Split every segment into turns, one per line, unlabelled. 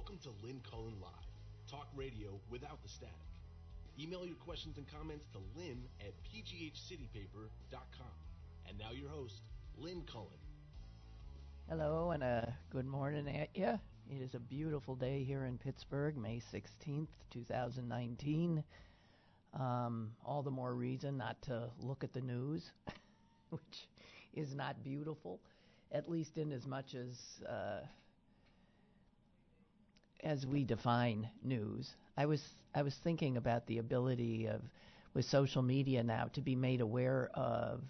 Welcome to Lynn Cullen Live, talk radio without the static. Email your questions and comments to lynn at pghcitypaper.com. And now your host, Lynn Cullen.
Hello and a good morning at you. It is a beautiful day here in Pittsburgh, May 16th, 2019. Um, all the more reason not to look at the news, which is not beautiful, at least in as much as uh, as we define news. I was I was thinking about the ability of with social media now to be made aware of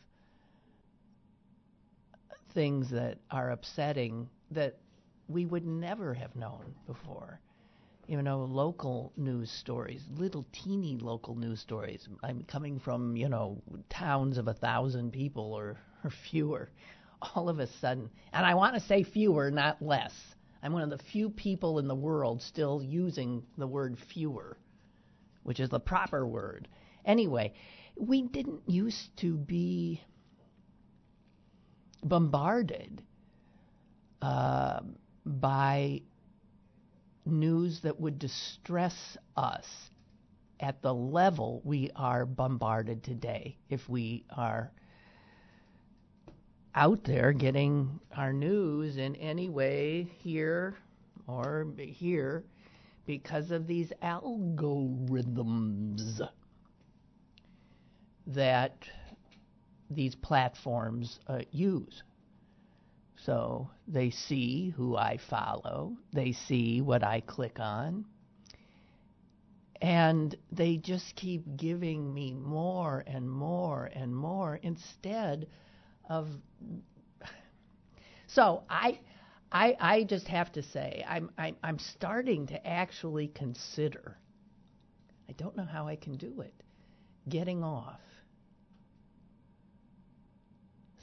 things that are upsetting that we would never have known before. You know, local news stories, little teeny local news stories. I'm coming from, you know, towns of a thousand people or, or fewer. All of a sudden, and I want to say fewer, not less. I'm one of the few people in the world still using the word fewer, which is the proper word. Anyway, we didn't used to be bombarded uh, by news that would distress us at the level we are bombarded today if we are out there getting our news in any way here or here because of these algorithms that these platforms uh, use. So they see who I follow, they see what I click on, and they just keep giving me more and more and more instead of. So I. I, I just have to say, I'm, I'm, I'm starting to actually consider, I don't know how I can do it, getting off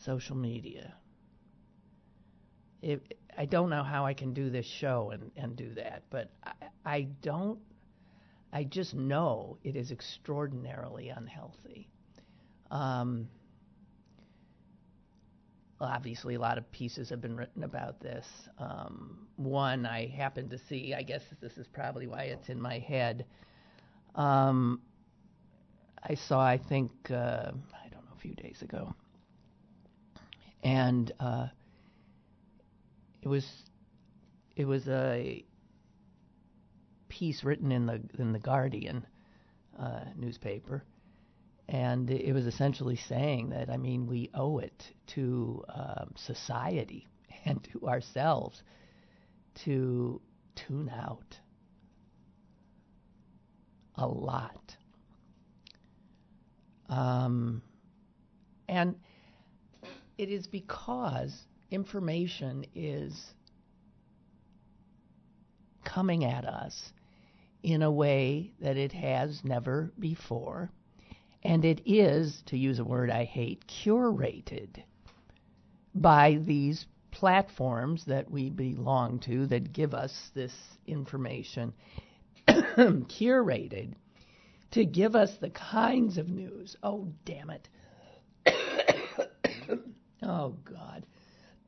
social media. If, I don't know how I can do this show and, and do that, but I, I don't, I just know it is extraordinarily unhealthy. Um, obviously, a lot of pieces have been written about this. Um, one I happened to see, I guess this is probably why it's in my head. Um, I saw, I think, uh, I don't know, a few days ago and uh, it was it was a piece written in the in the Guardian uh, newspaper, and it was essentially saying that I mean we owe it to um, society and to ourselves to tune out a lot. Um, and it is because information is coming at us in a way that it has never before. And it is, to use a word I hate, curated by these platforms that we belong to that give us this information, curated to give us the kinds of news. Oh, damn it. Oh, God.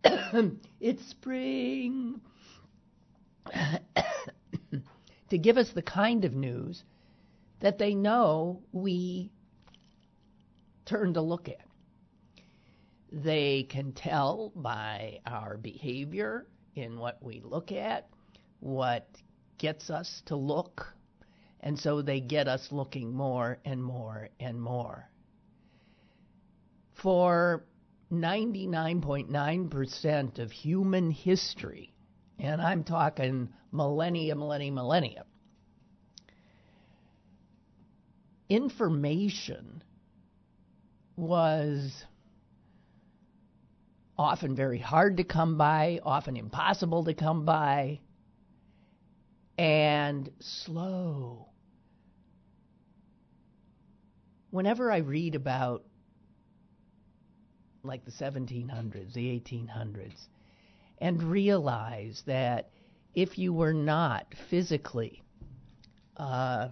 it's spring. to give us the kind of news that they know we turn to look at. They can tell by our behavior in what we look at, what gets us to look, and so they get us looking more and more and more. For 99.9% of human history, and I'm talking millennia, millennia, millennia, information was often very hard to come by, often impossible to come by, and slow. Whenever I read about like the 1700s, the 1800s, and realize that if you were not physically uh,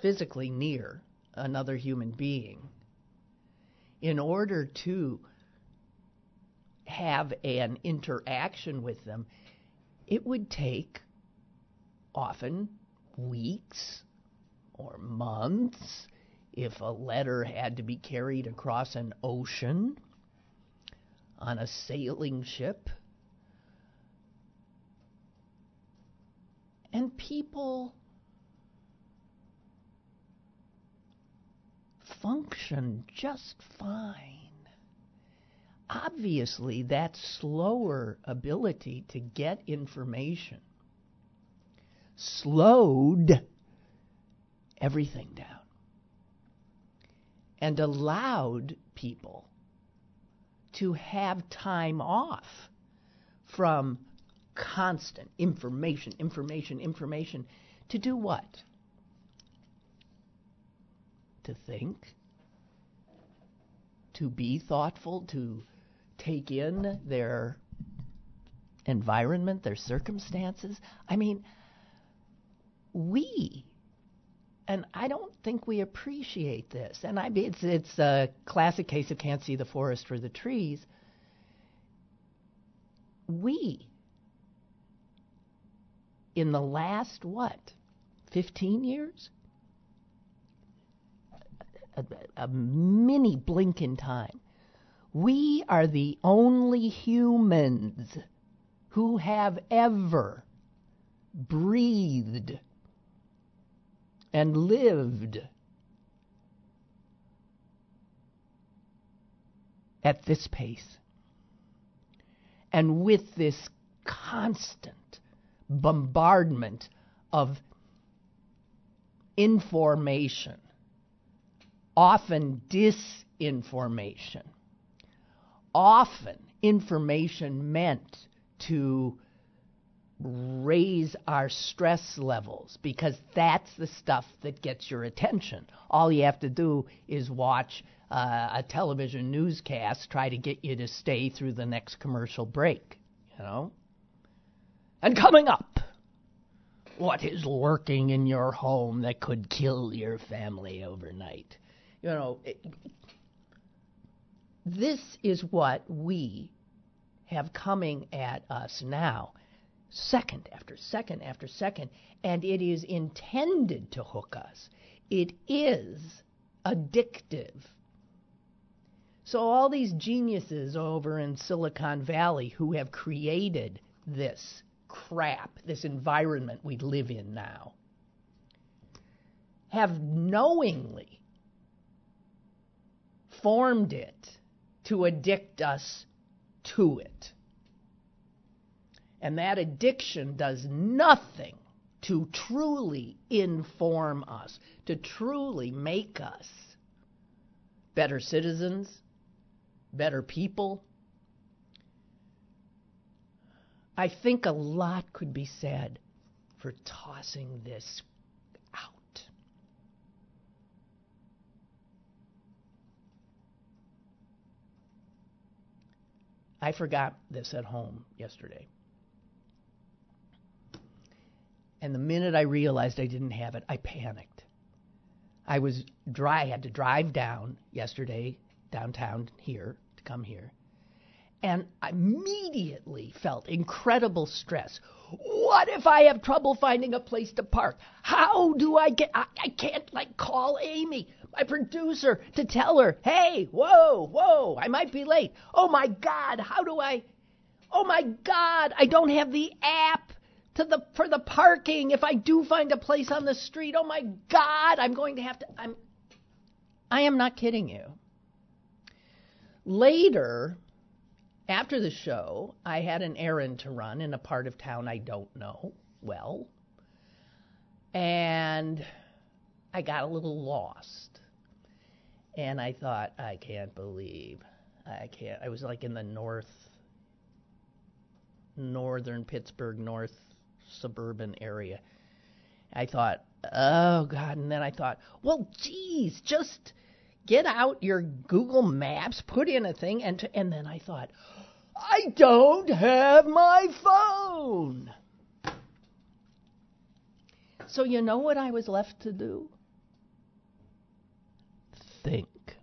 physically near another human being, in order to have an interaction with them, it would take often weeks or months if a letter had to be carried across an ocean on a sailing ship. And people function just fine. Obviously, that slower ability to get information slowed everything down and allowed people to have time off from constant information, information, information to do what? To think, to be thoughtful, to take in their environment, their circumstances. I mean, we and I don't think we appreciate this. And I it's it's a classic case of can't see the forest for the trees. We in the last what 15 years a, mini blink in time. We are the only humans who have ever breathed and lived at this pace. And with this constant bombardment of information, often disinformation, often information meant to raise our stress levels because that's the stuff that gets your attention. All you have to do is watch uh, a television newscast try to get you to stay through the next commercial break, you know? And coming up, what is lurking in your home that could kill your family overnight? You know, it, this is what we have coming at us now second after second after second, and it is intended to hook us. It is addictive. So, all these geniuses over in Silicon Valley who have created this crap, this environment we live in now, have knowingly formed it to addict us to it. And that addiction does nothing to truly inform us, to truly make us better citizens, better people. I think a lot could be said for tossing this out. I forgot this at home yesterday. And the minute I realized I didn't have it, I panicked. I was dry. I had to drive down yesterday downtown here to come here. And immediately felt incredible stress. What if I have trouble finding a place to park? How do I get I, I can't like call Amy, my producer, to tell her, "Hey, whoa, whoa, I might be late." Oh my god, how do I Oh my god, I don't have the app to the for the parking if I do find a place on the street. Oh my god, I'm going to have to I'm I am not kidding you. Later, after the show, I had an errand to run in a part of town I don't know well. And I got a little lost. And I thought, I can't believe I can't. I was like in the north, northern Pittsburgh, north suburban area. I thought, oh God. And then I thought, well, geez, just get out your Google Maps, put in a thing, and, to, and then I thought, I don't have my phone. So you know what I was left to do? Think.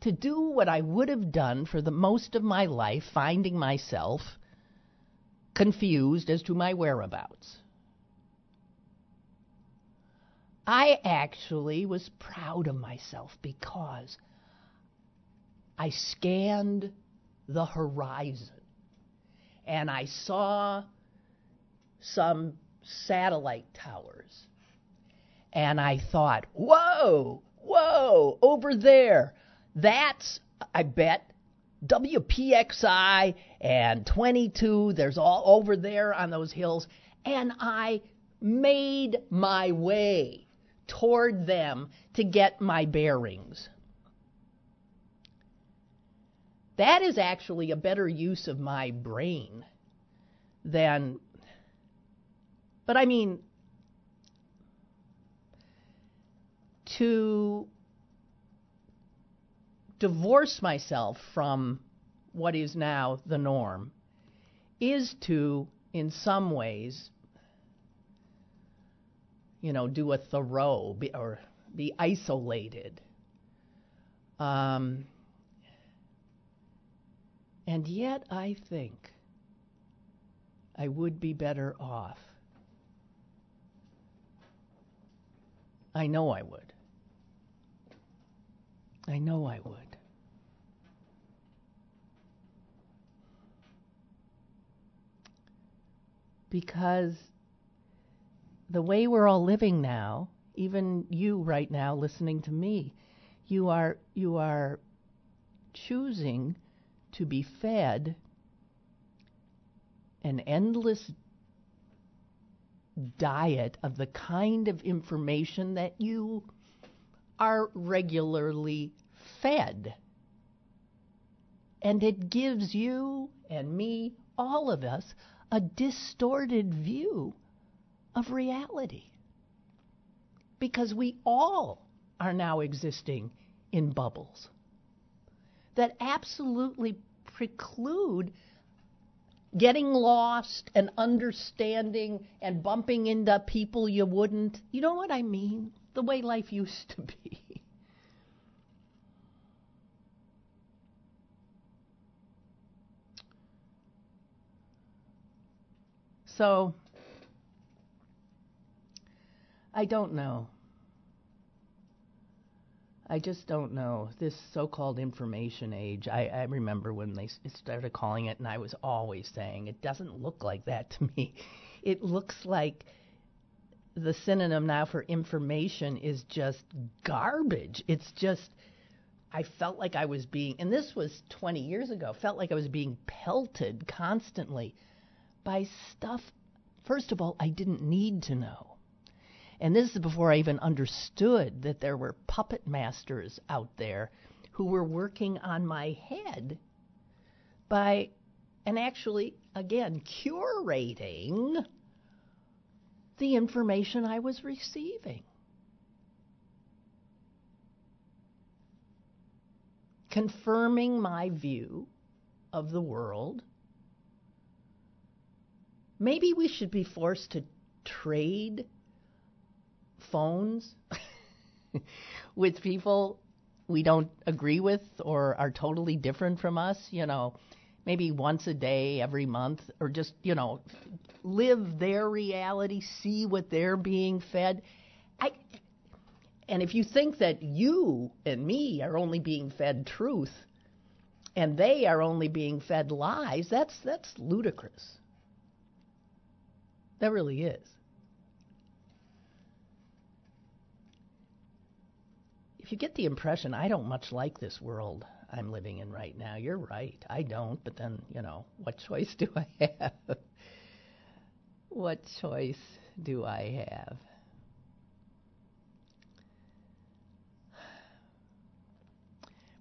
To do what I would have done for the most of my life, finding myself confused as to my whereabouts. I actually was proud of myself because I scanned the horizon and I saw some satellite towers. And I thought, whoa, whoa, over there. That's, I bet, WPXI and 22. There's all over there on those hills. And I made my way toward them to get my bearings. That is actually a better use of my brain than. But I mean, to divorce myself from what is now the norm is to, in some ways, you know, do a Thoreau be, or be isolated. Um, and yet, I think I would be better off. I know I would. I know I would. Because the way we're all living now, even you right now listening to me, you are you are choosing to be fed an endless diet of the kind of information that you are regularly fed. And it gives you and me, all of us, a distorted view of reality. Because we all are now existing in bubbles that absolutely preclude getting lost and understanding and bumping into people you wouldn't. You know what I mean? The way life used to be. So, I don't know. I just don't know. This so called information age, I, I remember when they started calling it, and I was always saying, it doesn't look like that to me. It looks like the synonym now for information is just garbage. It's just, I felt like I was being, and this was 20 years ago, felt like I was being pelted constantly by stuff, first of all, I didn't need to know. And this is before I even understood that there were puppet masters out there who were working on my head by, and actually, again, curating the information I was receiving. Confirming my view of the world. Maybe we should be forced to trade phones with people we don't agree with or are totally different from us, you know, maybe once a day, every month, or just, you know, live their reality, see what they're being fed. I, and if you think that you and me are only being fed truth and they are only being fed lies, that's that's ludicrous. That really is. You get the impression I don't much like this world I'm living in right now, you're right. I don't, but then, you know, what choice do I have? what choice do I have?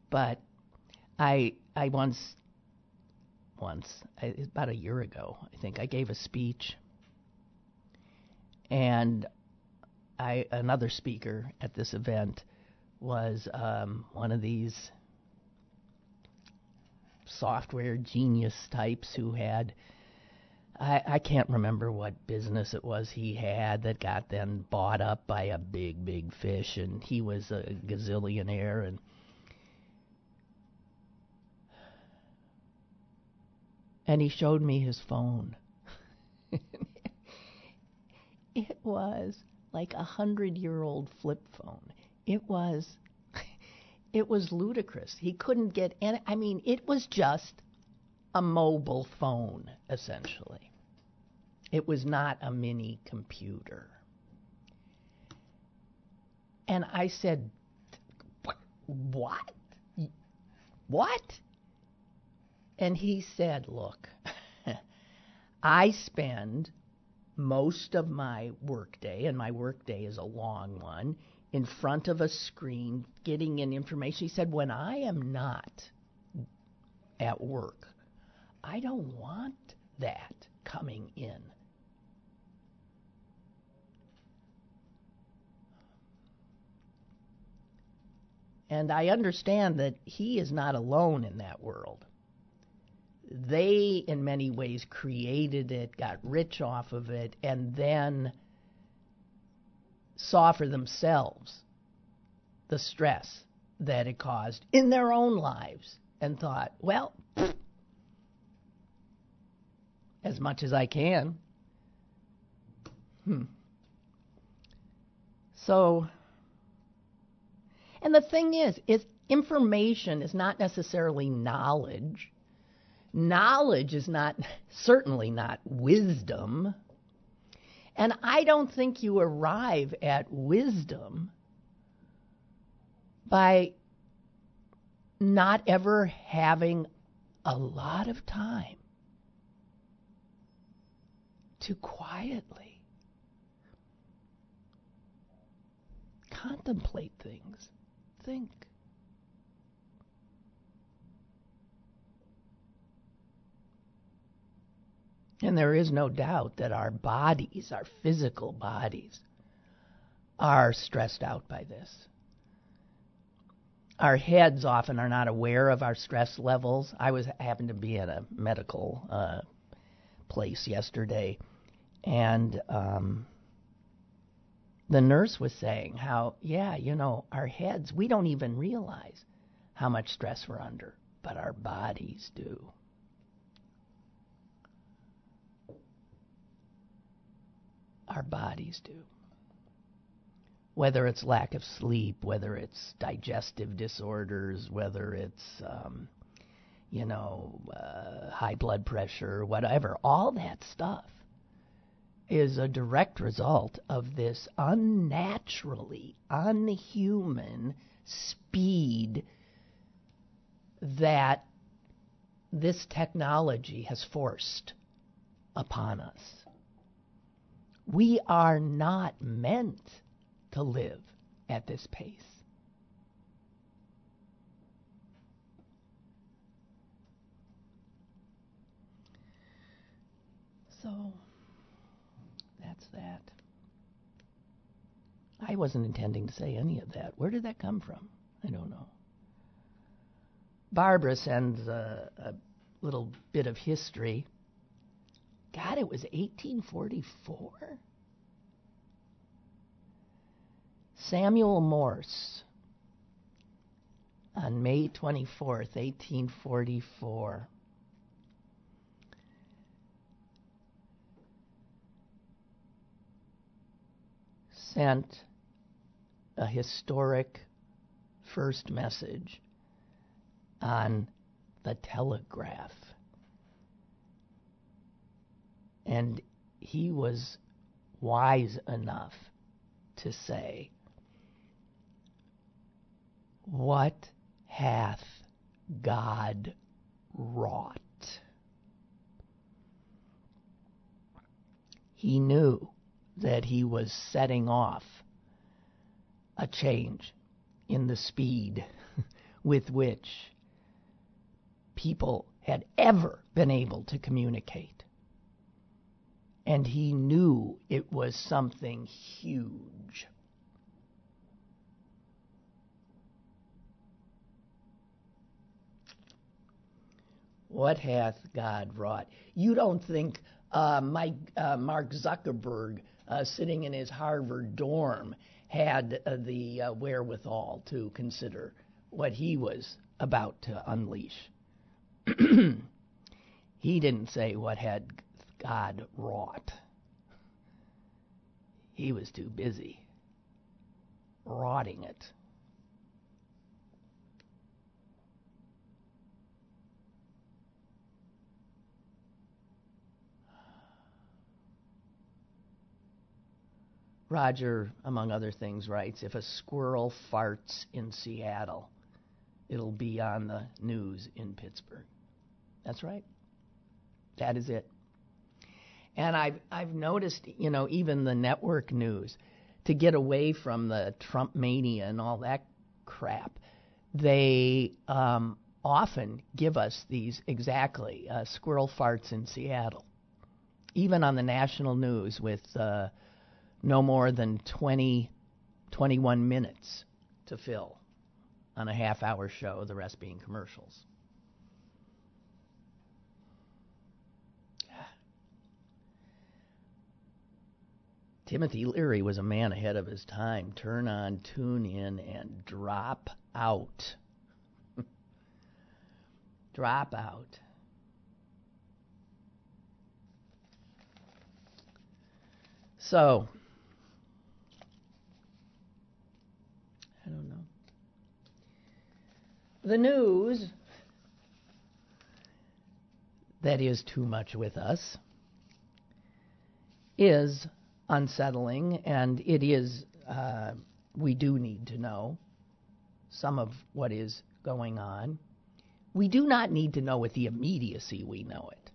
But I I once once I, about a year ago, I think I gave a speech and I another speaker at this event was um, one of these software genius types who had I, I can't remember what business it was he had that got then bought up by a big big fish and he was a gazillionaire and and he showed me his phone it was like a hundred year old flip phone. It was it was ludicrous. He couldn't get any I mean, it was just a mobile phone, essentially. It was not a mini computer. And I said, What? What? And he said, Look, I spend most of my workday, and my workday is a long one, in front of a screen getting in information. He said, When I am not at work, I don't want that coming in. And I understand that he is not alone in that world. They, in many ways, created it, got rich off of it, and then saw for themselves the stress that it caused in their own lives and thought, well, as much as I can. Hmm. So, and the thing is, is information is not necessarily knowledge. Knowledge is not certainly not wisdom. And I don't think you arrive at wisdom by not ever having a lot of time to quietly contemplate things, think. And there is no doubt that our bodies, our physical bodies, are stressed out by this. Our heads often are not aware of our stress levels. I was happened to be at a medical uh, place yesterday, and um, the nurse was saying how, yeah, you know, our heads, we don't even realize how much stress we're under, but our bodies do. Our bodies do. Whether it's lack of sleep, whether it's digestive disorders, whether it's, um, you know, uh, high blood pressure, whatever, all that stuff is a direct result of this unnaturally, unhuman speed that this technology has forced upon us. We are not meant to live at this pace. So that's that. I wasn't intending to say any of that. Where did that come from? I don't know. Barbara sends a, a little bit of history. God, it was 1844? Samuel Morse on May 24th, 1844. sent a historic first message on the telegraph. And he was wise enough to say, What hath God wrought? He knew that he was setting off a change in the speed with which people had ever been able to communicate. And he knew it was something huge. What hath God wrought? You don't think uh, Mike, uh, Mark Zuckerberg uh, sitting in his Harvard dorm had uh, the uh, wherewithal to consider what he was about to unleash. he didn't say what had God wrought. He was too busy rotting it. Roger, among other things, writes If a squirrel farts in Seattle, it'll be on the news in Pittsburgh. That's right. That is it. And I've I've noticed, you know, even the network news, to get away from the Trump mania and all that crap, they um, often give us these exactly uh, squirrel farts in Seattle, even on the national news with uh, no more than 20, 21 minutes to fill on a half hour show, the rest being commercials. Timothy Leary was a man ahead of his time. Turn on, tune in, and drop out. drop out. So, I don't know. The news that is too much with us is unsettling, and it is, uh, we do need to know some of what is going on. We do not need to know with the immediacy we know it.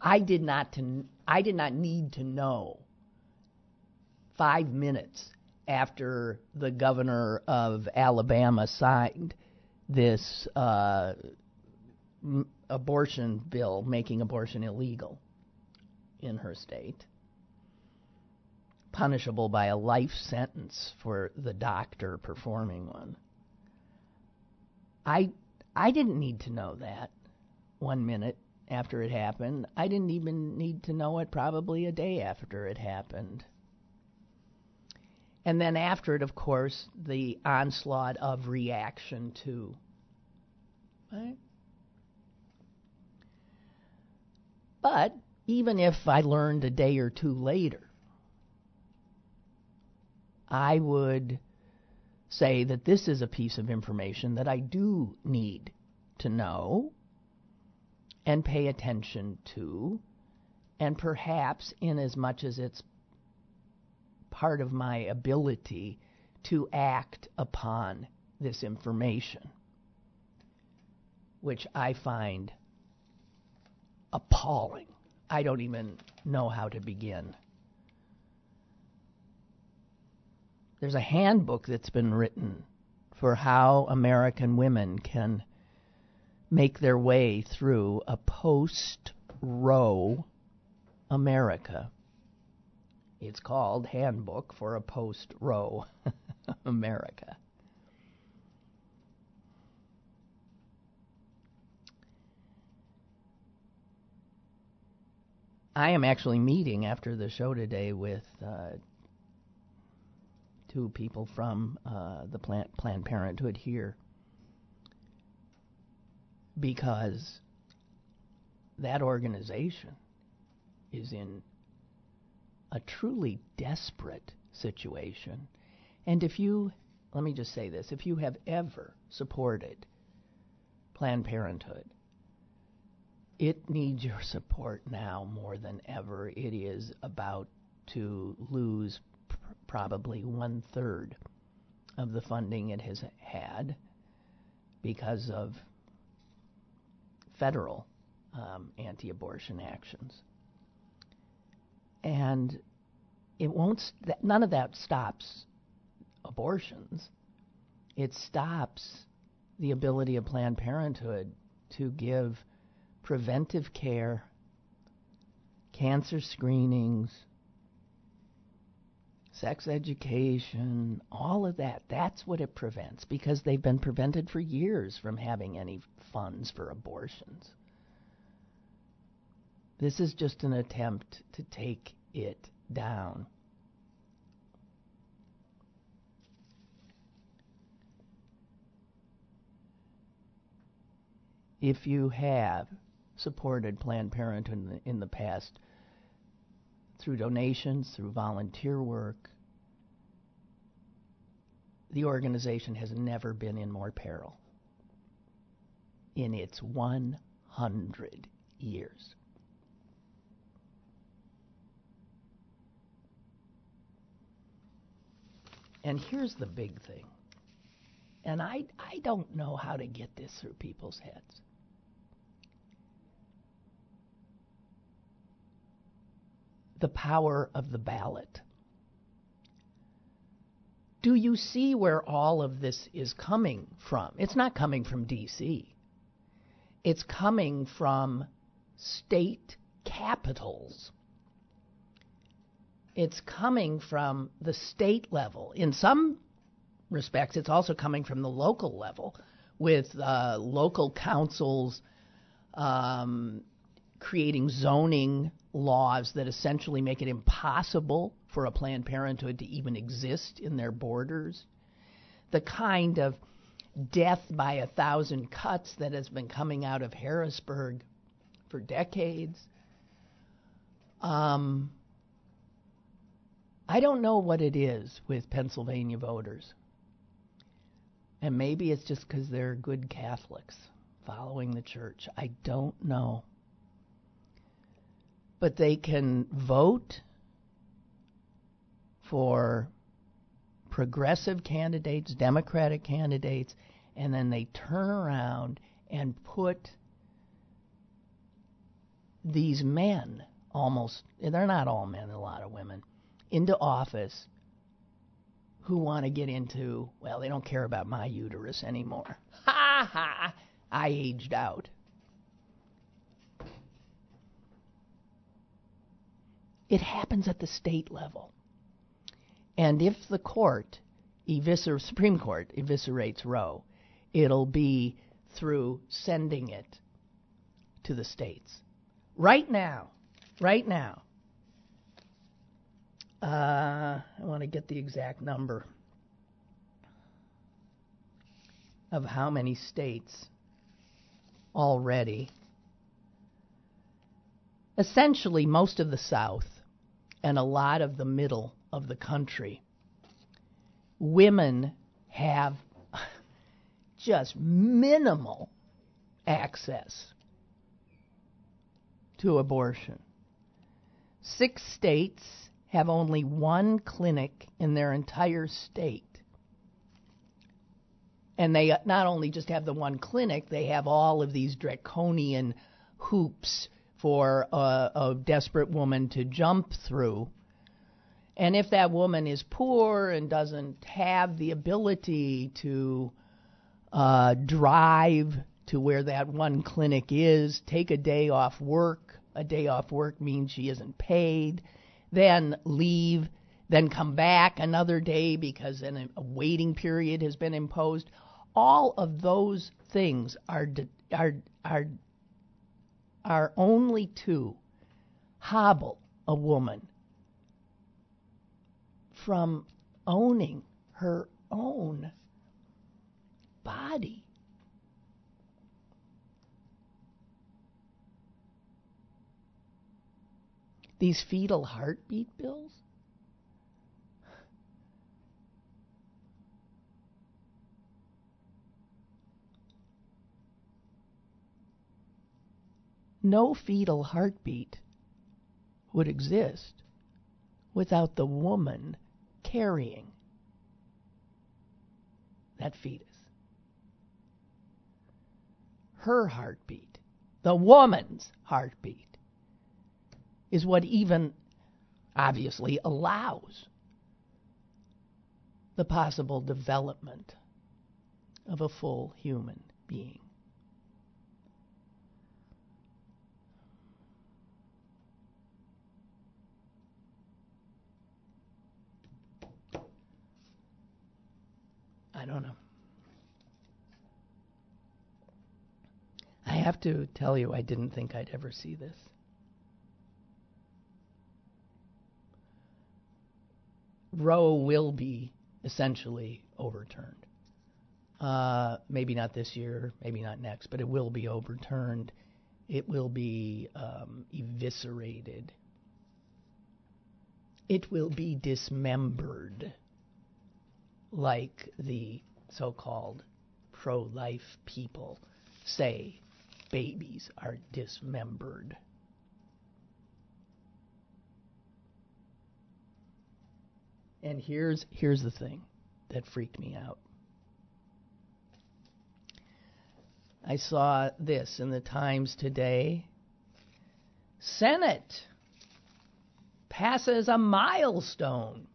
I did not to, I did not need to know five minutes after the governor of Alabama signed this uh, m- abortion bill making abortion illegal in her state punishable by a life sentence for the doctor performing one. I I didn't need to know that one minute after it happened. I didn't even need to know it probably a day after it happened. And then after it, of course, the onslaught of reaction to. Right? But even if I learned a day or two later I would say that this is a piece of information that I do need to know and pay attention to, and perhaps, in as much as it's part of my ability to act upon this information, which I find appalling. I don't even know how to begin. There's a handbook that's been written for how American women can make their way through a post Roe America. It's called Handbook for a Post Roe America. I am actually meeting after the show today with uh, two people from uh, the Planned, Planned Parenthood here because that organization is in a truly desperate situation. And if you, let me just say this, if you have ever supported Planned Parenthood, it needs your support now more than ever. It is about to lose probably one third of the funding it has had because of federal um, anti abortion actions. And it won't, none of that stops abortions. It stops the ability of Planned Parenthood to give preventive care, cancer screenings, sex education, all of that. That's what it prevents because they've been prevented for years from having any funds for abortions. This is just an attempt to take it down. If you have supported Planned Parenthood in the, in the past, through donations, through volunteer work, the organization has never been in more peril in its 100 years. And here's the big thing. And I, I don't know how to get this through people's heads. The power of the ballot. Do you see where all of this is coming from? It's not coming from D.C., it's coming from state capitals it's coming from the state level. In some respects, it's also coming from the local level with uh, local councils um, creating zoning laws that essentially make it impossible for a Planned Parenthood to even exist in their borders. The kind of death by a thousand cuts that has been coming out of Harrisburg for decades. Um, I don't know what it is with Pennsylvania voters. And maybe it's just because they're good Catholics following the church. I don't know. But they can vote for progressive candidates, Democratic candidates, and then they turn around and put these men almost, they're not all men, a lot of women into office who want to get into, well, they don't care about my uterus anymore. Ha ha! I aged out. It happens at the state level. And if the court, eviscer- Supreme Court, eviscerates Roe, it'll be through sending it to the states. Right now, right now, uh, I want to get the exact number of how many states already. Essentially, most of the South and a lot of the middle of the country, women have just minimal access to abortion. Six states have only one clinic in their entire state. And they not only just have the one clinic, they have all of these draconian hoops for a, a desperate woman to jump through. And if that woman is poor and doesn't have the ability to uh, drive to where that one clinic is, take a day off work, a day off work means she isn't paid then leave, then come back another day because then a waiting period has been imposed. All of those things are are are are only to hobble a woman from owning her own body. these fetal heartbeat bills? No fetal heartbeat would exist without the woman carrying that fetus. Her heartbeat, the woman's heartbeat is what even obviously allows the possible development of a full human being. I don't know. I have to tell you, I didn't think I'd ever see this. Roe will be essentially overturned. Uh, maybe not this year, maybe not next, but it will be overturned. It will be um, eviscerated. it will be dismembered like the so called pro life people say babies are dismembered. And here's here's the thing that freaked me out. I saw this in the Times today. Senate passes a milestone.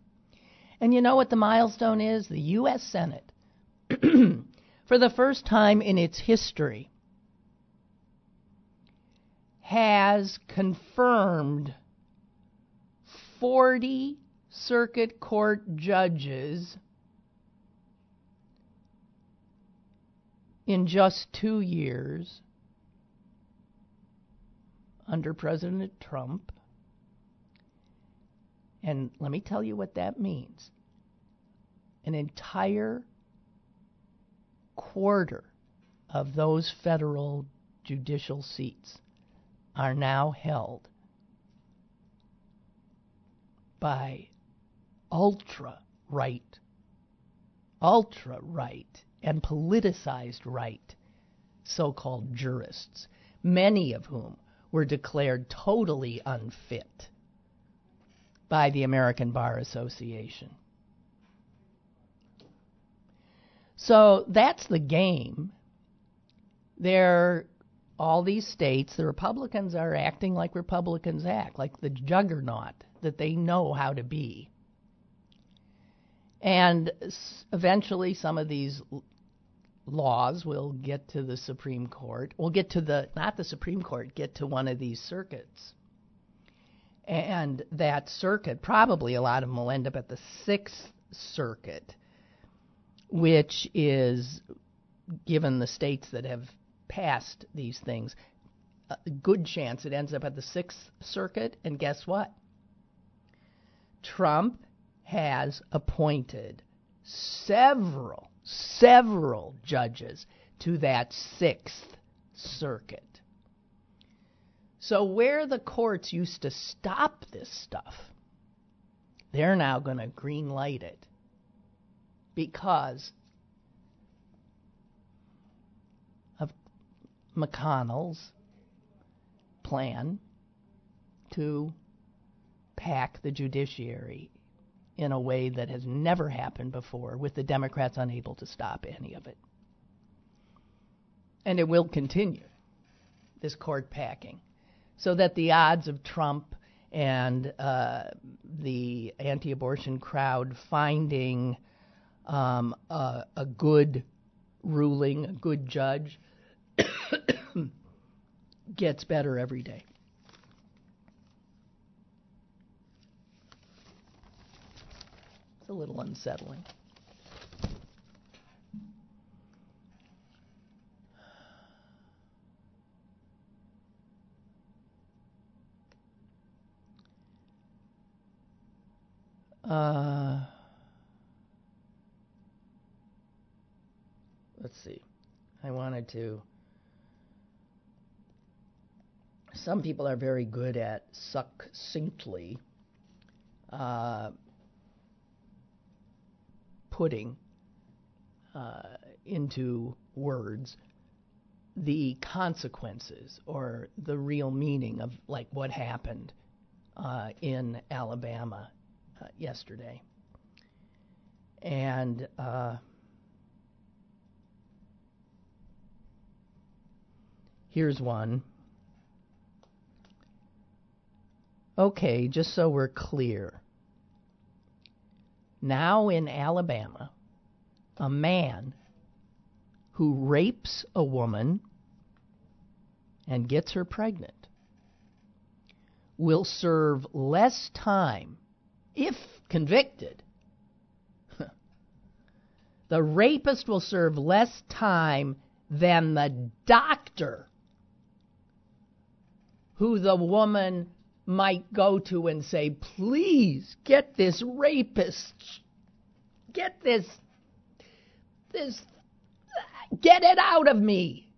And you know what the milestone is? The U.S. Senate, for the first time in its history, has confirmed 40 circuit court judges in just two years under President Trump. And let me tell you what that means. An entire quarter of those federal judicial seats are now held by ultra right, ultra right, and politicized right so called jurists, many of whom were declared totally unfit by the American Bar Association. So that's the game. There all these states, the Republicans are acting like Republicans act, like the juggernaut that they know how to be. And eventually, some of these laws will get to the Supreme Court. Will get to the, not the Supreme Court, get to one of these circuits. And that circuit, probably a lot of them will end up at the Sixth Circuit, which is, given the states that have passed these things, a good chance it ends up at the Sixth Circuit. And guess what? Trump has appointed several, several judges to that Sixth Circuit. So, where the courts used to stop this stuff, they're now going to green light it because of McConnell's plan to pack the judiciary in a way that has never happened before, with the Democrats unable to stop any of it. And it will continue, this court packing, so that the odds of Trump and uh, the anti abortion crowd finding um, a, a good ruling, a good judge, gets better every day. It's a little unsettling. Uh, let's see. I wanted to. Some people are very good at succinctly uh, putting uh, into words the consequences or the real meaning of like what happened uh, in Alabama uh, yesterday. And uh, here's one. Okay, just so we're clear. Now in Alabama, a man who rapes a woman and gets her pregnant will serve less time if convicted. the rapist will serve less time than the doctor who the woman might go to and say, please get this rapist, get this, this, get it out of me.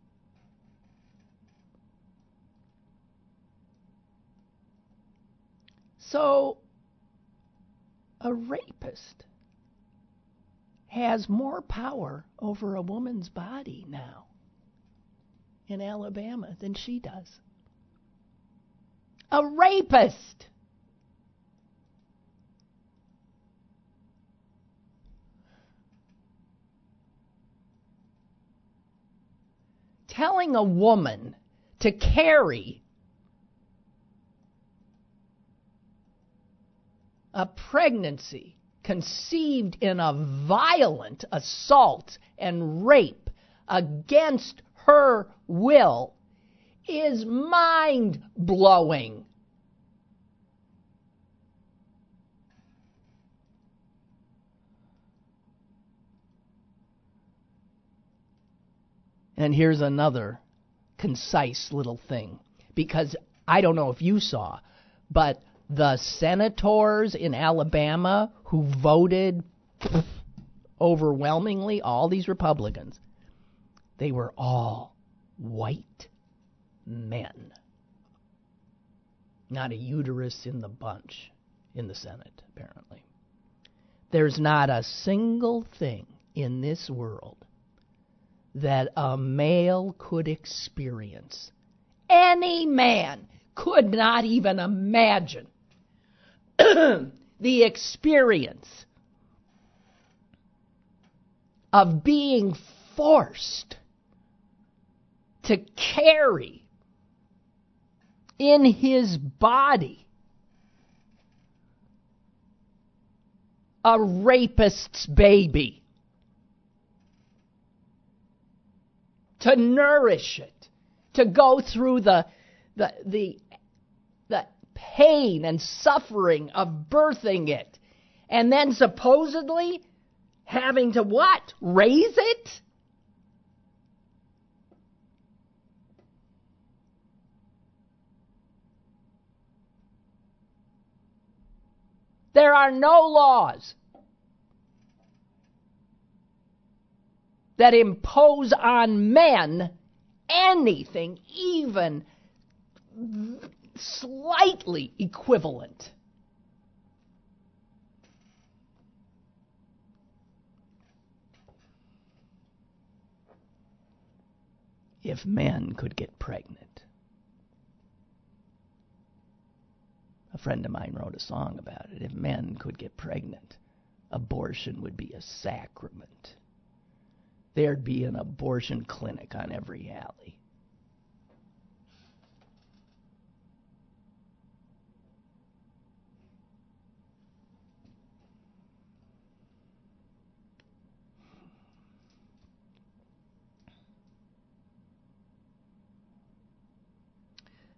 So a rapist has more power over a woman's body now in Alabama than she does. A rapist! Telling a woman to carry a pregnancy conceived in a violent assault and rape against her will is mind blowing. And here's another concise little thing because I don't know if you saw, but the senators in Alabama who voted overwhelmingly, all these Republicans, they were all white men. Not a uterus in the bunch in the Senate, apparently. There's not a single thing in this world that a male could experience. Any man could not even imagine the experience of being forced to carry in his body a rapist's baby, to nourish it, to go through the, the, the pain and suffering of birthing it, and then supposedly having to what? Raise it? There are no laws that impose on men anything even slightly equivalent. If men could get pregnant. A friend of mine wrote a song about it. If men could get pregnant, abortion would be a sacrament. There'd be an abortion clinic on every alley.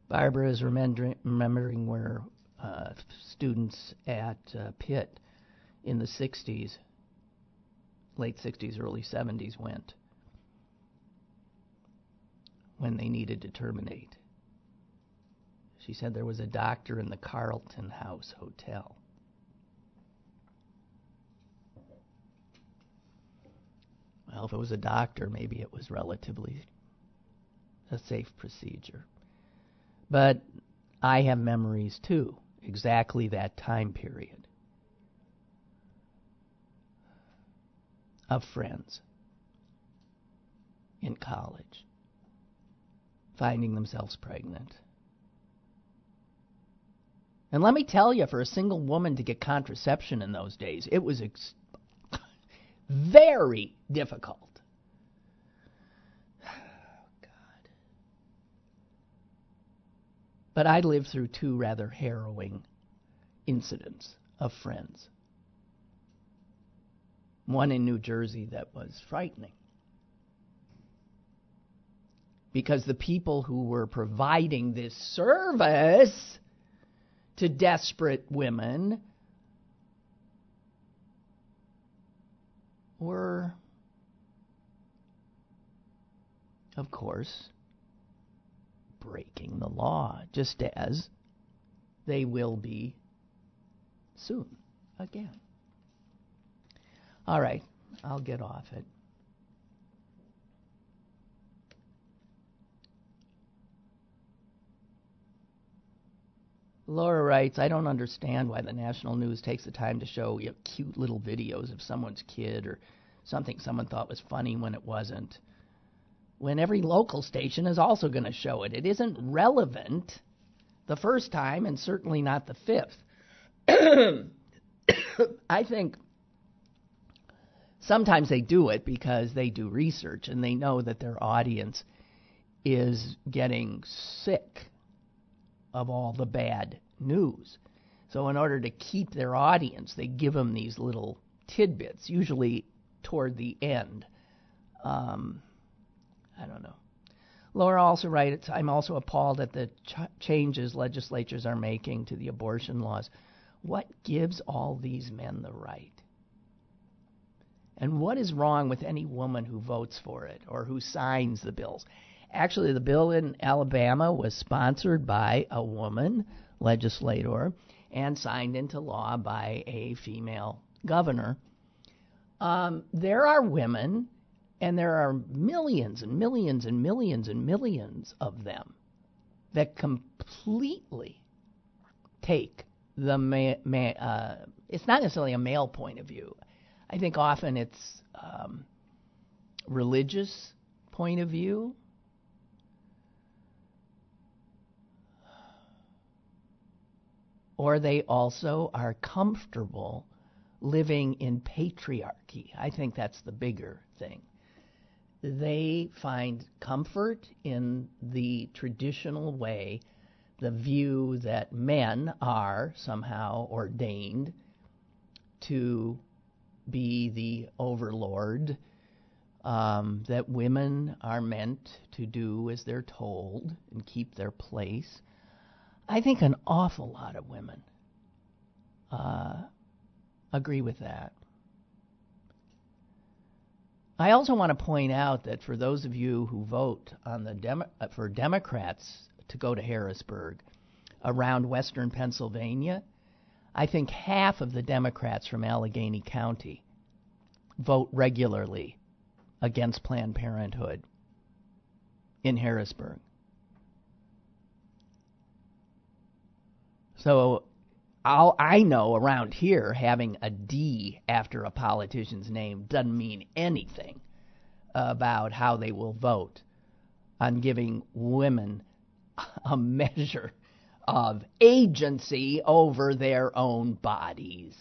Barbara is remembering where uh, students at uh, Pitt in the 60s, late 60s, early 70s went when they needed to terminate. She said there was a doctor in the Carlton House Hotel. Well, if it was a doctor, maybe it was relatively a safe procedure. But I have memories too, exactly that time period of friends in college finding themselves pregnant. And let me tell you, for a single woman to get contraception in those days, it was ex- very difficult. But I lived through two rather harrowing incidents of friends. One in New Jersey that was frightening. Because the people who were providing this service to desperate women were, of course, breaking the law, just as they will be soon again. All right, I'll get off it. Laura writes, I don't understand why the national news takes the time to show you know, cute little videos of someone's kid or something someone thought was funny when it wasn't. When every local station is also going to show it. It isn't relevant the first time and certainly not the fifth. I think sometimes they do it because they do research and they know that their audience is getting sick of all the bad news. So, in order to keep their audience, they give them these little tidbits, usually toward the end. Um, I don't know. Laura also writes, I'm also appalled at the ch- changes legislatures are making to the abortion laws. What gives all these men the right? And what is wrong with any woman who votes for it or who signs the bills? Actually, the bill in Alabama was sponsored by a woman legislator and signed into law by a female governor. Um, there are women, and there are millions and millions and millions and millions of them that completely take the ma- ma- uh, it's not necessarily a male point of view. I think often it's um, religious point of view or they also are comfortable living in patriarchy. I think that's the bigger thing. They find comfort in the traditional way, the view that men are somehow ordained to be the overlord, um, that women are meant to do as they're told and keep their place. I think an awful lot of women uh, agree with that. I also want to point out that for those of you who vote on the Demo- uh, for Democrats to go to Harrisburg around western Pennsylvania, I think half of the Democrats from Allegheny County vote regularly against Planned Parenthood in Harrisburg. So all I know around here, having a D after a politician's name doesn't mean anything about how they will vote on giving women a measure of agency over their own bodies.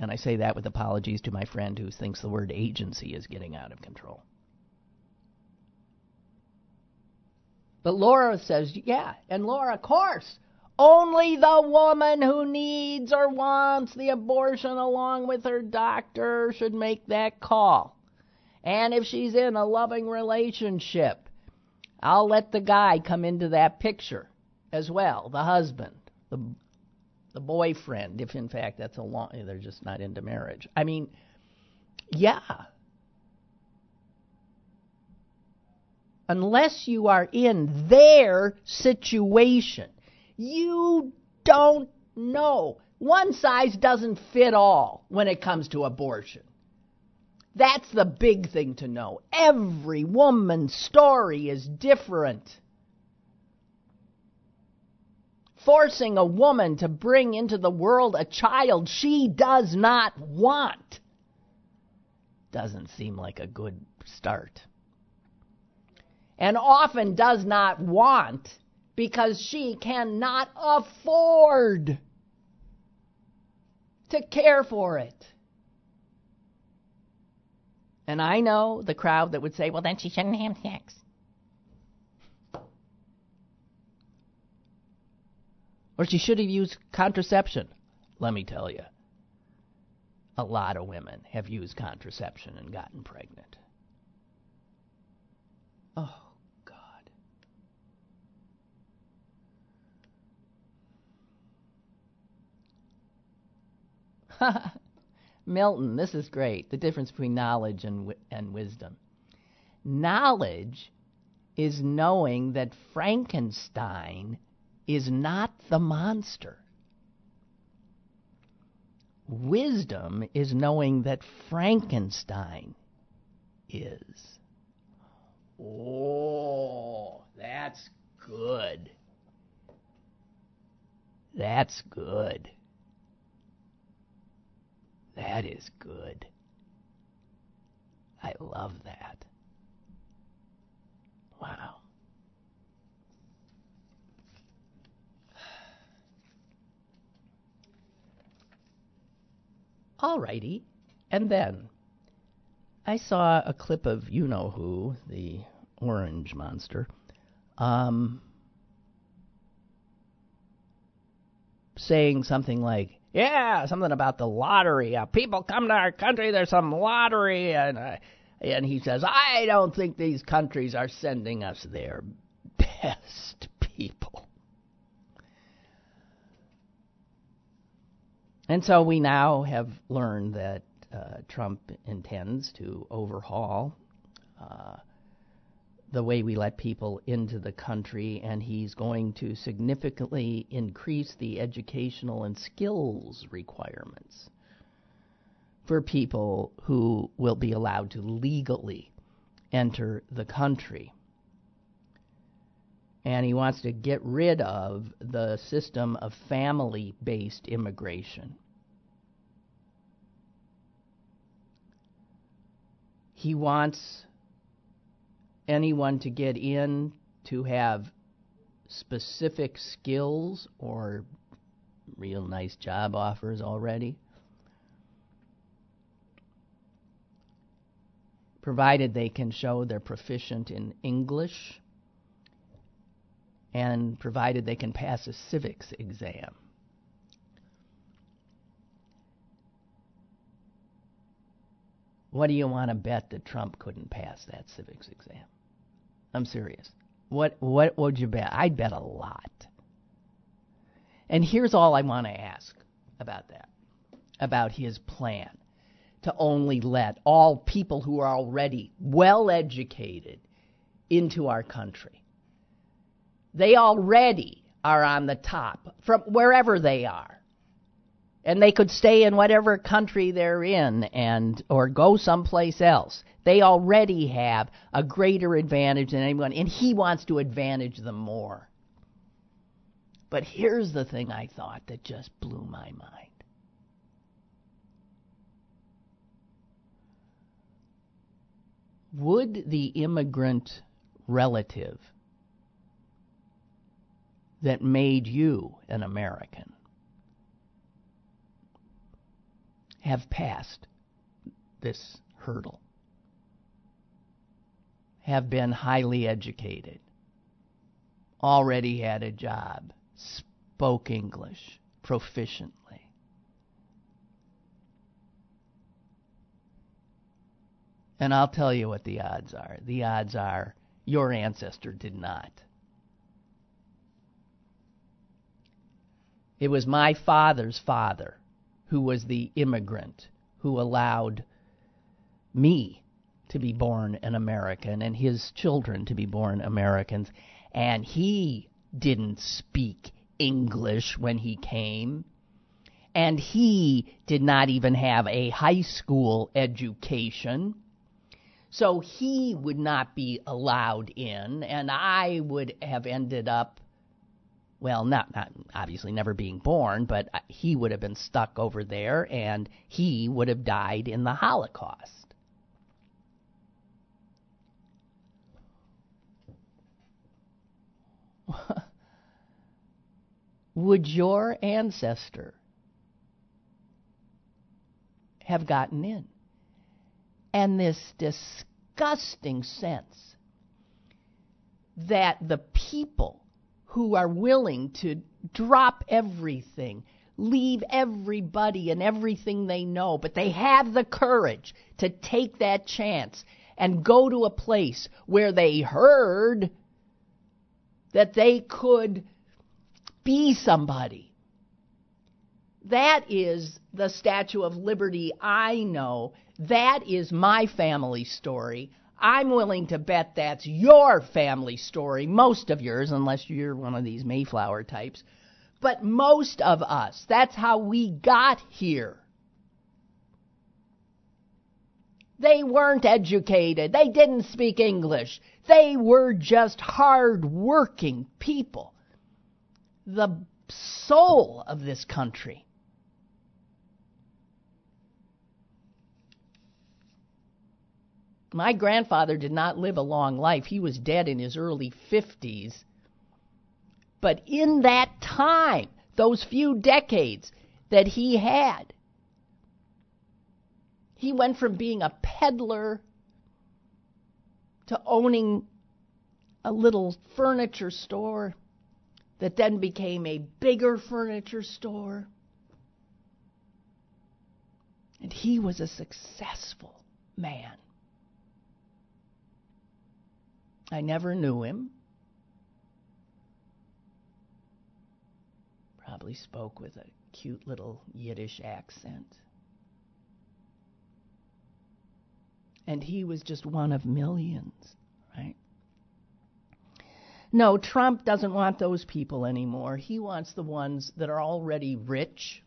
And I say that with apologies to my friend who thinks the word agency is getting out of control. But Laura says, yeah. And Laura, of course, only the woman who needs or wants the abortion along with her doctor should make that call. And if she's in a loving relationship, I'll let the guy come into that picture as well, the husband, the the boyfriend, if in fact that's a long they're just not into marriage. I mean, yeah. Unless you are in their situation, you don't know. One size doesn't fit all when it comes to abortion. That's the big thing to know. Every woman's story is different. Forcing a woman to bring into the world a child she does not want doesn't seem like a good start. And often does not want because she cannot afford to care for it. And I know the crowd that would say, well, then she shouldn't have sex. Or she should have used contraception. Let me tell you, a lot of women have used contraception and gotten pregnant. Oh, God. Milton, this is great. The difference between knowledge and, and wisdom. Knowledge is knowing that Frankenstein is not the monster. Wisdom is knowing that Frankenstein is. Oh, that's good. That's good. That is good. I love that. Wow. Alrighty. And then I saw a clip of you know who, the orange monster, um, saying something like, "Yeah, something about the lottery. Uh, people come to our country. There's some lottery," and uh, and he says, "I don't think these countries are sending us their best people." And so we now have learned that uh, Trump intends to overhaul uh, the way we let people into the country, and he's going to significantly increase the educational and skills requirements for people who will be allowed to legally enter the country. And he wants to get rid of the system of family based immigration. He wants anyone to get in to have specific skills or real nice job offers already. Provided they can show they're proficient in English and provided they can pass a civics exam. What do you want to bet that Trump couldn't pass that civics exam? I'm serious. What what would you bet? I'd bet a lot. And here's all I want to ask about that. About his plan to only let all people who are already well educated into our country. They already are on the top from wherever they are and they could stay in whatever country they're in and or go someplace else. They already have a greater advantage than anyone, and he wants to advantage them more. But here's the thing I thought that just blew my mind. Would the immigrant relative that made you an American have passed this hurdle, have been highly educated, already had a job, spoke English proficiently. And I'll tell you what the odds are. The odds are your ancestor did not. It was my father's father who was the immigrant who allowed me to be born an American and his children to be born Americans. And he didn't speak English when he came. And he did not even have a high school education. So he would not be allowed in, and I would have ended up well, not not obviously never being born, but uh, he would have been stuck over there, and he would have died in the Holocaust. would your ancestor have gotten in? And this disgusting sense that the people who are willing to drop everything, leave everybody and everything they know, but they have the courage to take that chance and go to a place where they heard that they could be somebody. That is the Statue of Liberty I know. That is my family story. I'm willing to bet that's your family story, most of yours, unless you're one of these Mayflower types. But most of us, that's how we got here. They weren't educated. They didn't speak English. They were just hard working people. The soul of this country. My grandfather did not live a long life. He was dead in his early 50s. But in that time, those few decades that he had, he went from being a peddler to owning a little furniture store that then became a bigger furniture store. And he was a successful man. I never knew him. Probably spoke with a cute little Yiddish accent. And he was just one of millions, right? No, Trump doesn't want those people anymore. He wants the ones that are already rich,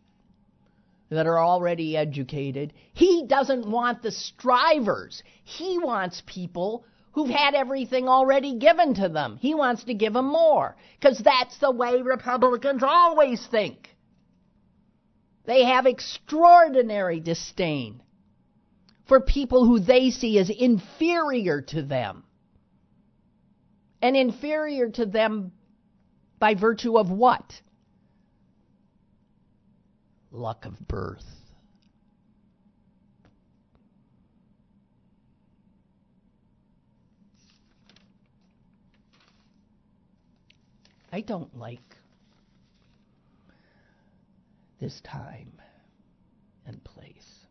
that are already educated. He doesn't want the strivers. He wants people who've had everything already given to them. He wants to give them more because that's the way Republicans always think. They have extraordinary disdain for people who they see as inferior to them. And inferior to them by virtue of what? Luck of birth. I don't like this time and place.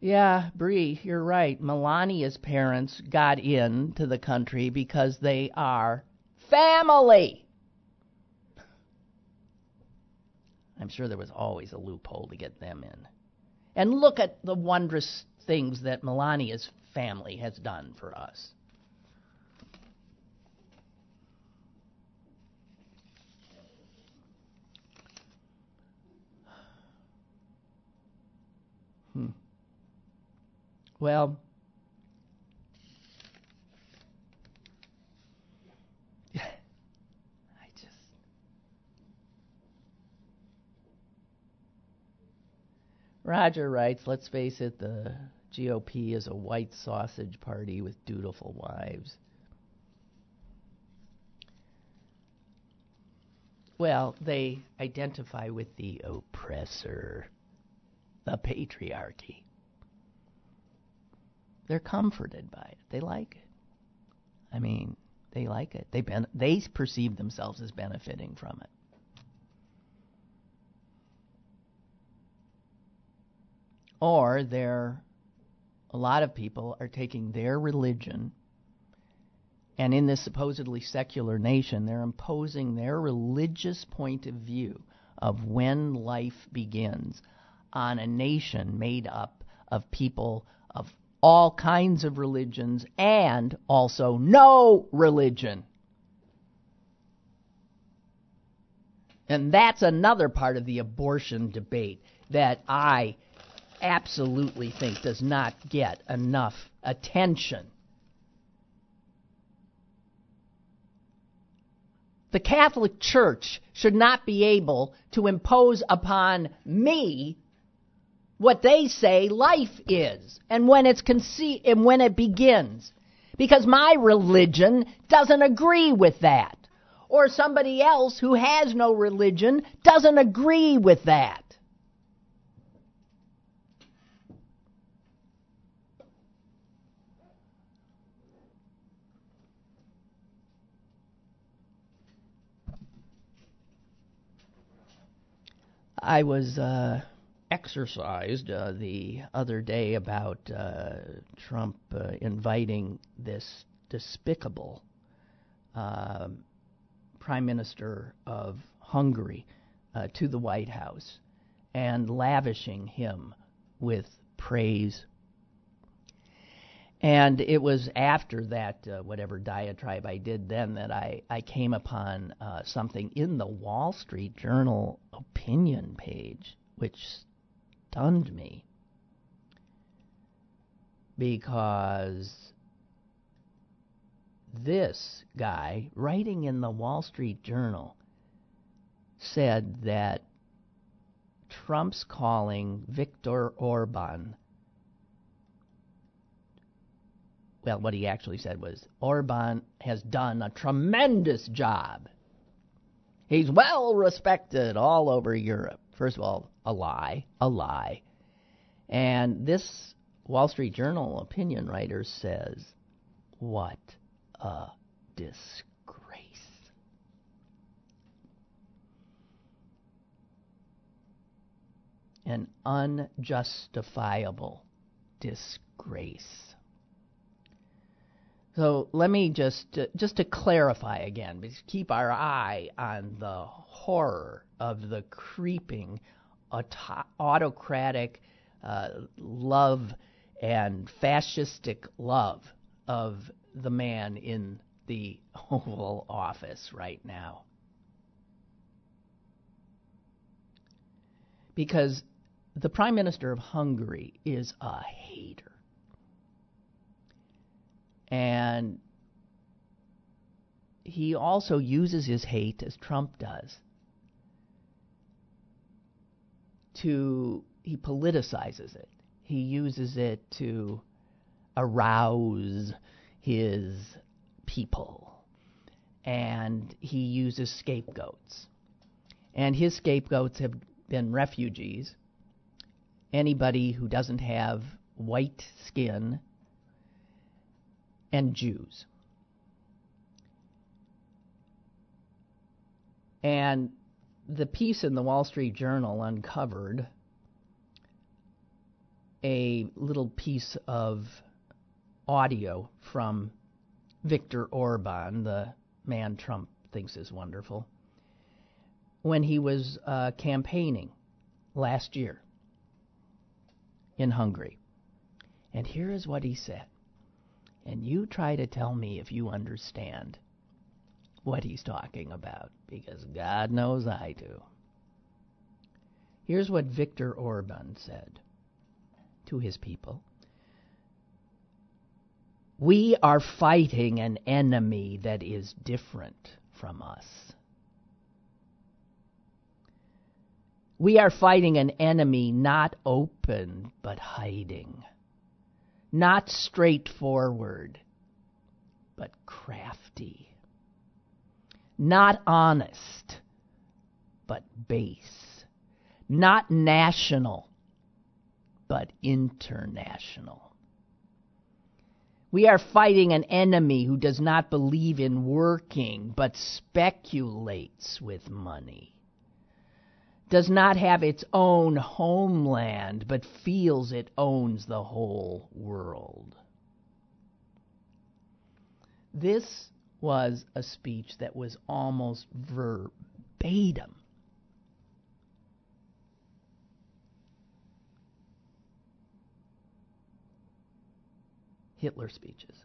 Yeah, Bree, you're right. Melania's parents got in to the country because they are family. I'm sure there was always a loophole to get them in. And look at the wondrous things that Melania's family has done for us. Hmm. Well, I just. Roger writes, let's face it, the GOP is a white sausage party with dutiful wives. Well, they identify with the oppressor the patriarchy. They're comforted by it. They like it. I mean, they like it. They ben- they perceive themselves as benefiting from it. Or they're a lot of people are taking their religion and in this supposedly secular nation, they're imposing their religious point of view of when life begins on a nation made up of people of all kinds of religions and also no religion. And that's another part of the abortion debate that I absolutely think does not get enough attention. The Catholic Church should not be able to impose upon me what they say life is and when it's conce- and when it begins. Because my religion doesn't agree with that. Or somebody else who has no religion doesn't agree with that. I was uh, exercised uh, the other day about uh, Trump uh, inviting this despicable um, Prime Minister of Hungary uh, to the White House and lavishing him with praise. And it was after that, uh, whatever diatribe I did then, that I, I came upon uh, something in the Wall Street Journal opinion page, which stunned me because this guy, writing in the Wall Street Journal, said that Trump's calling Viktor Orban well, what he actually said was Orban has done a tremendous job. He's well respected all over Europe. First of all, a lie, a lie. And this Wall Street Journal opinion writer says, What a disgrace. An unjustifiable disgrace. So let me just uh, just to clarify again, because keep our eye on the horror of the creeping auto- autocratic uh, love and fascistic love of the man in the Oval Office right now. Because the Prime Minister of Hungary is a hater and he also uses his hate, as Trump does, to, he politicizes it. He uses it to arouse his people. And he uses scapegoats. And his scapegoats have been refugees, anybody who doesn't have white skin and Jews. And the piece in the Wall Street Journal uncovered a little piece of audio from Viktor Orban, the man Trump thinks is wonderful, when he was uh, campaigning last year in Hungary. And here is what he said and you try to tell me if you understand what he's talking about, because God knows I do. Here's what Viktor Orban said to his people We are fighting an enemy that is different from us. We are fighting an enemy not open but hiding not straightforward, but crafty. Not honest, but base. Not national, but international. We are fighting an enemy who does not believe in working, but speculates with money does not have its own homeland, but feels it owns the whole world. This was a speech that was almost verbatim. Hitler speeches.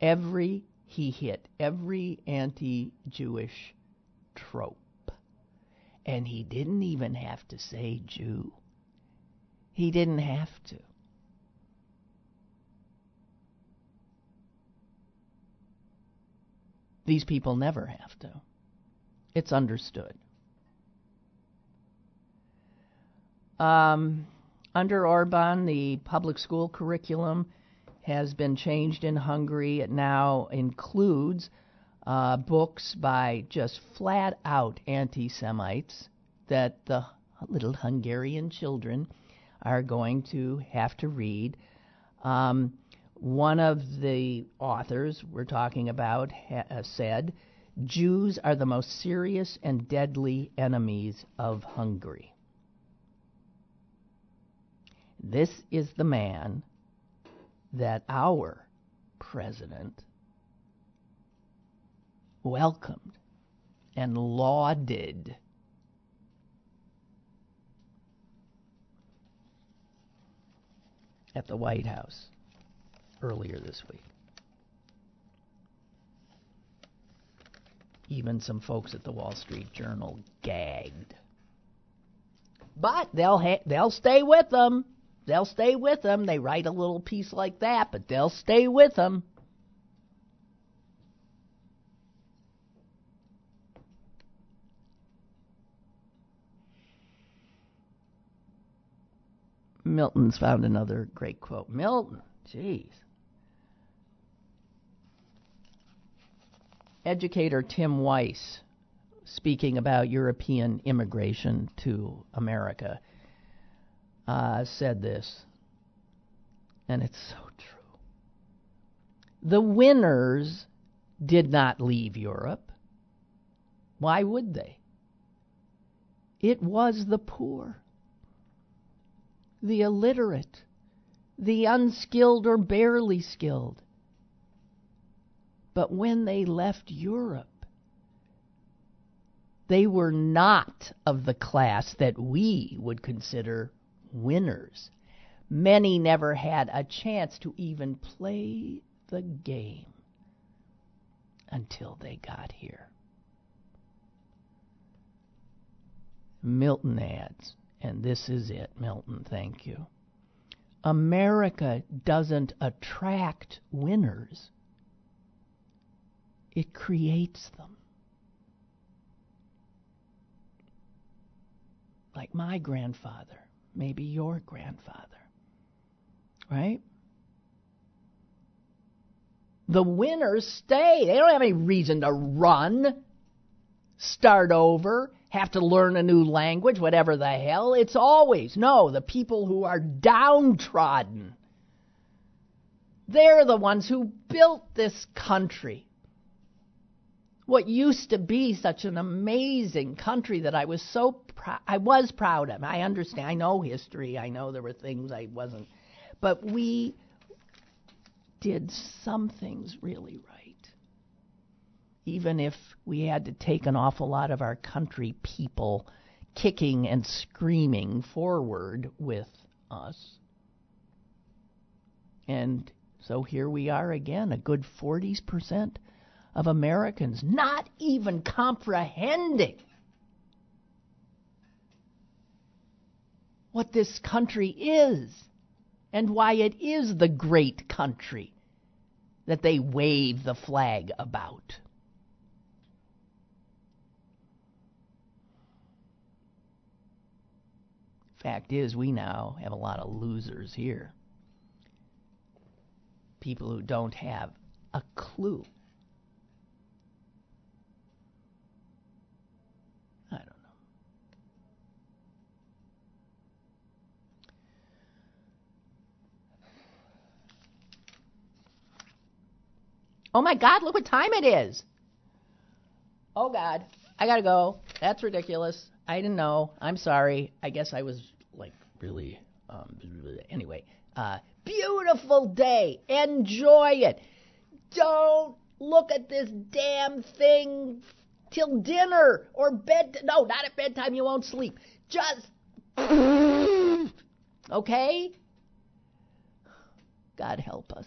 Every, he hit every anti Jewish trope. And he didn't even have to say Jew. He didn't have to. These people never have to. It's understood. Um, under Orban, the public school curriculum has been changed in Hungary. It now includes uh, books by just flat out anti Semites that the little Hungarian children are going to have to read. Um, one of the authors we're talking about ha- uh, said, Jews are the most serious and deadly enemies of Hungary. This is the man that our president welcomed and lauded. At the White House earlier this week. Even some folks at the Wall Street Journal gagged. But they'll ha- they'll stay with them. They'll stay with them. They write a little piece like that, but they'll stay with them. Milton's found another great quote. Milton, jeez. Educator Tim Weiss, speaking about European immigration to America, uh, said this, and it's so true. The winners did not leave Europe. Why would they? It was the poor the illiterate, the unskilled or barely skilled. But when they left Europe, they were not of the class that we would consider winners. Many never had a chance to even play the game until they got here. Milton adds and this is it, Milton, thank you. America doesn't attract winners, it creates them. Like my grandfather, maybe your grandfather, right? The winners stay. They don't have any reason to run, start over, have to learn a new language, whatever the hell. It's always, no, the people who are downtrodden. They're the ones who built this country. What used to be such an amazing country that I was so proud, I was proud of. I understand, I know history, I know there were things I wasn't, but we did some things really right even if we had to take an awful lot of our country people kicking and screaming forward with us. And so here we are again, a good 40% of Americans not even comprehending what this country is and why it is the great country that they wave the flag about. Fact is, we now have a lot of losers here. People who don't have a clue. I don't know. Oh my God, look what time it is. Oh God, I gotta go. That's ridiculous. I didn't know. I'm sorry. I guess I was like really. Um, anyway, uh, beautiful day. Enjoy it. Don't look at this damn thing till dinner or bed. No, not at bedtime. You won't sleep. Just okay. God help us.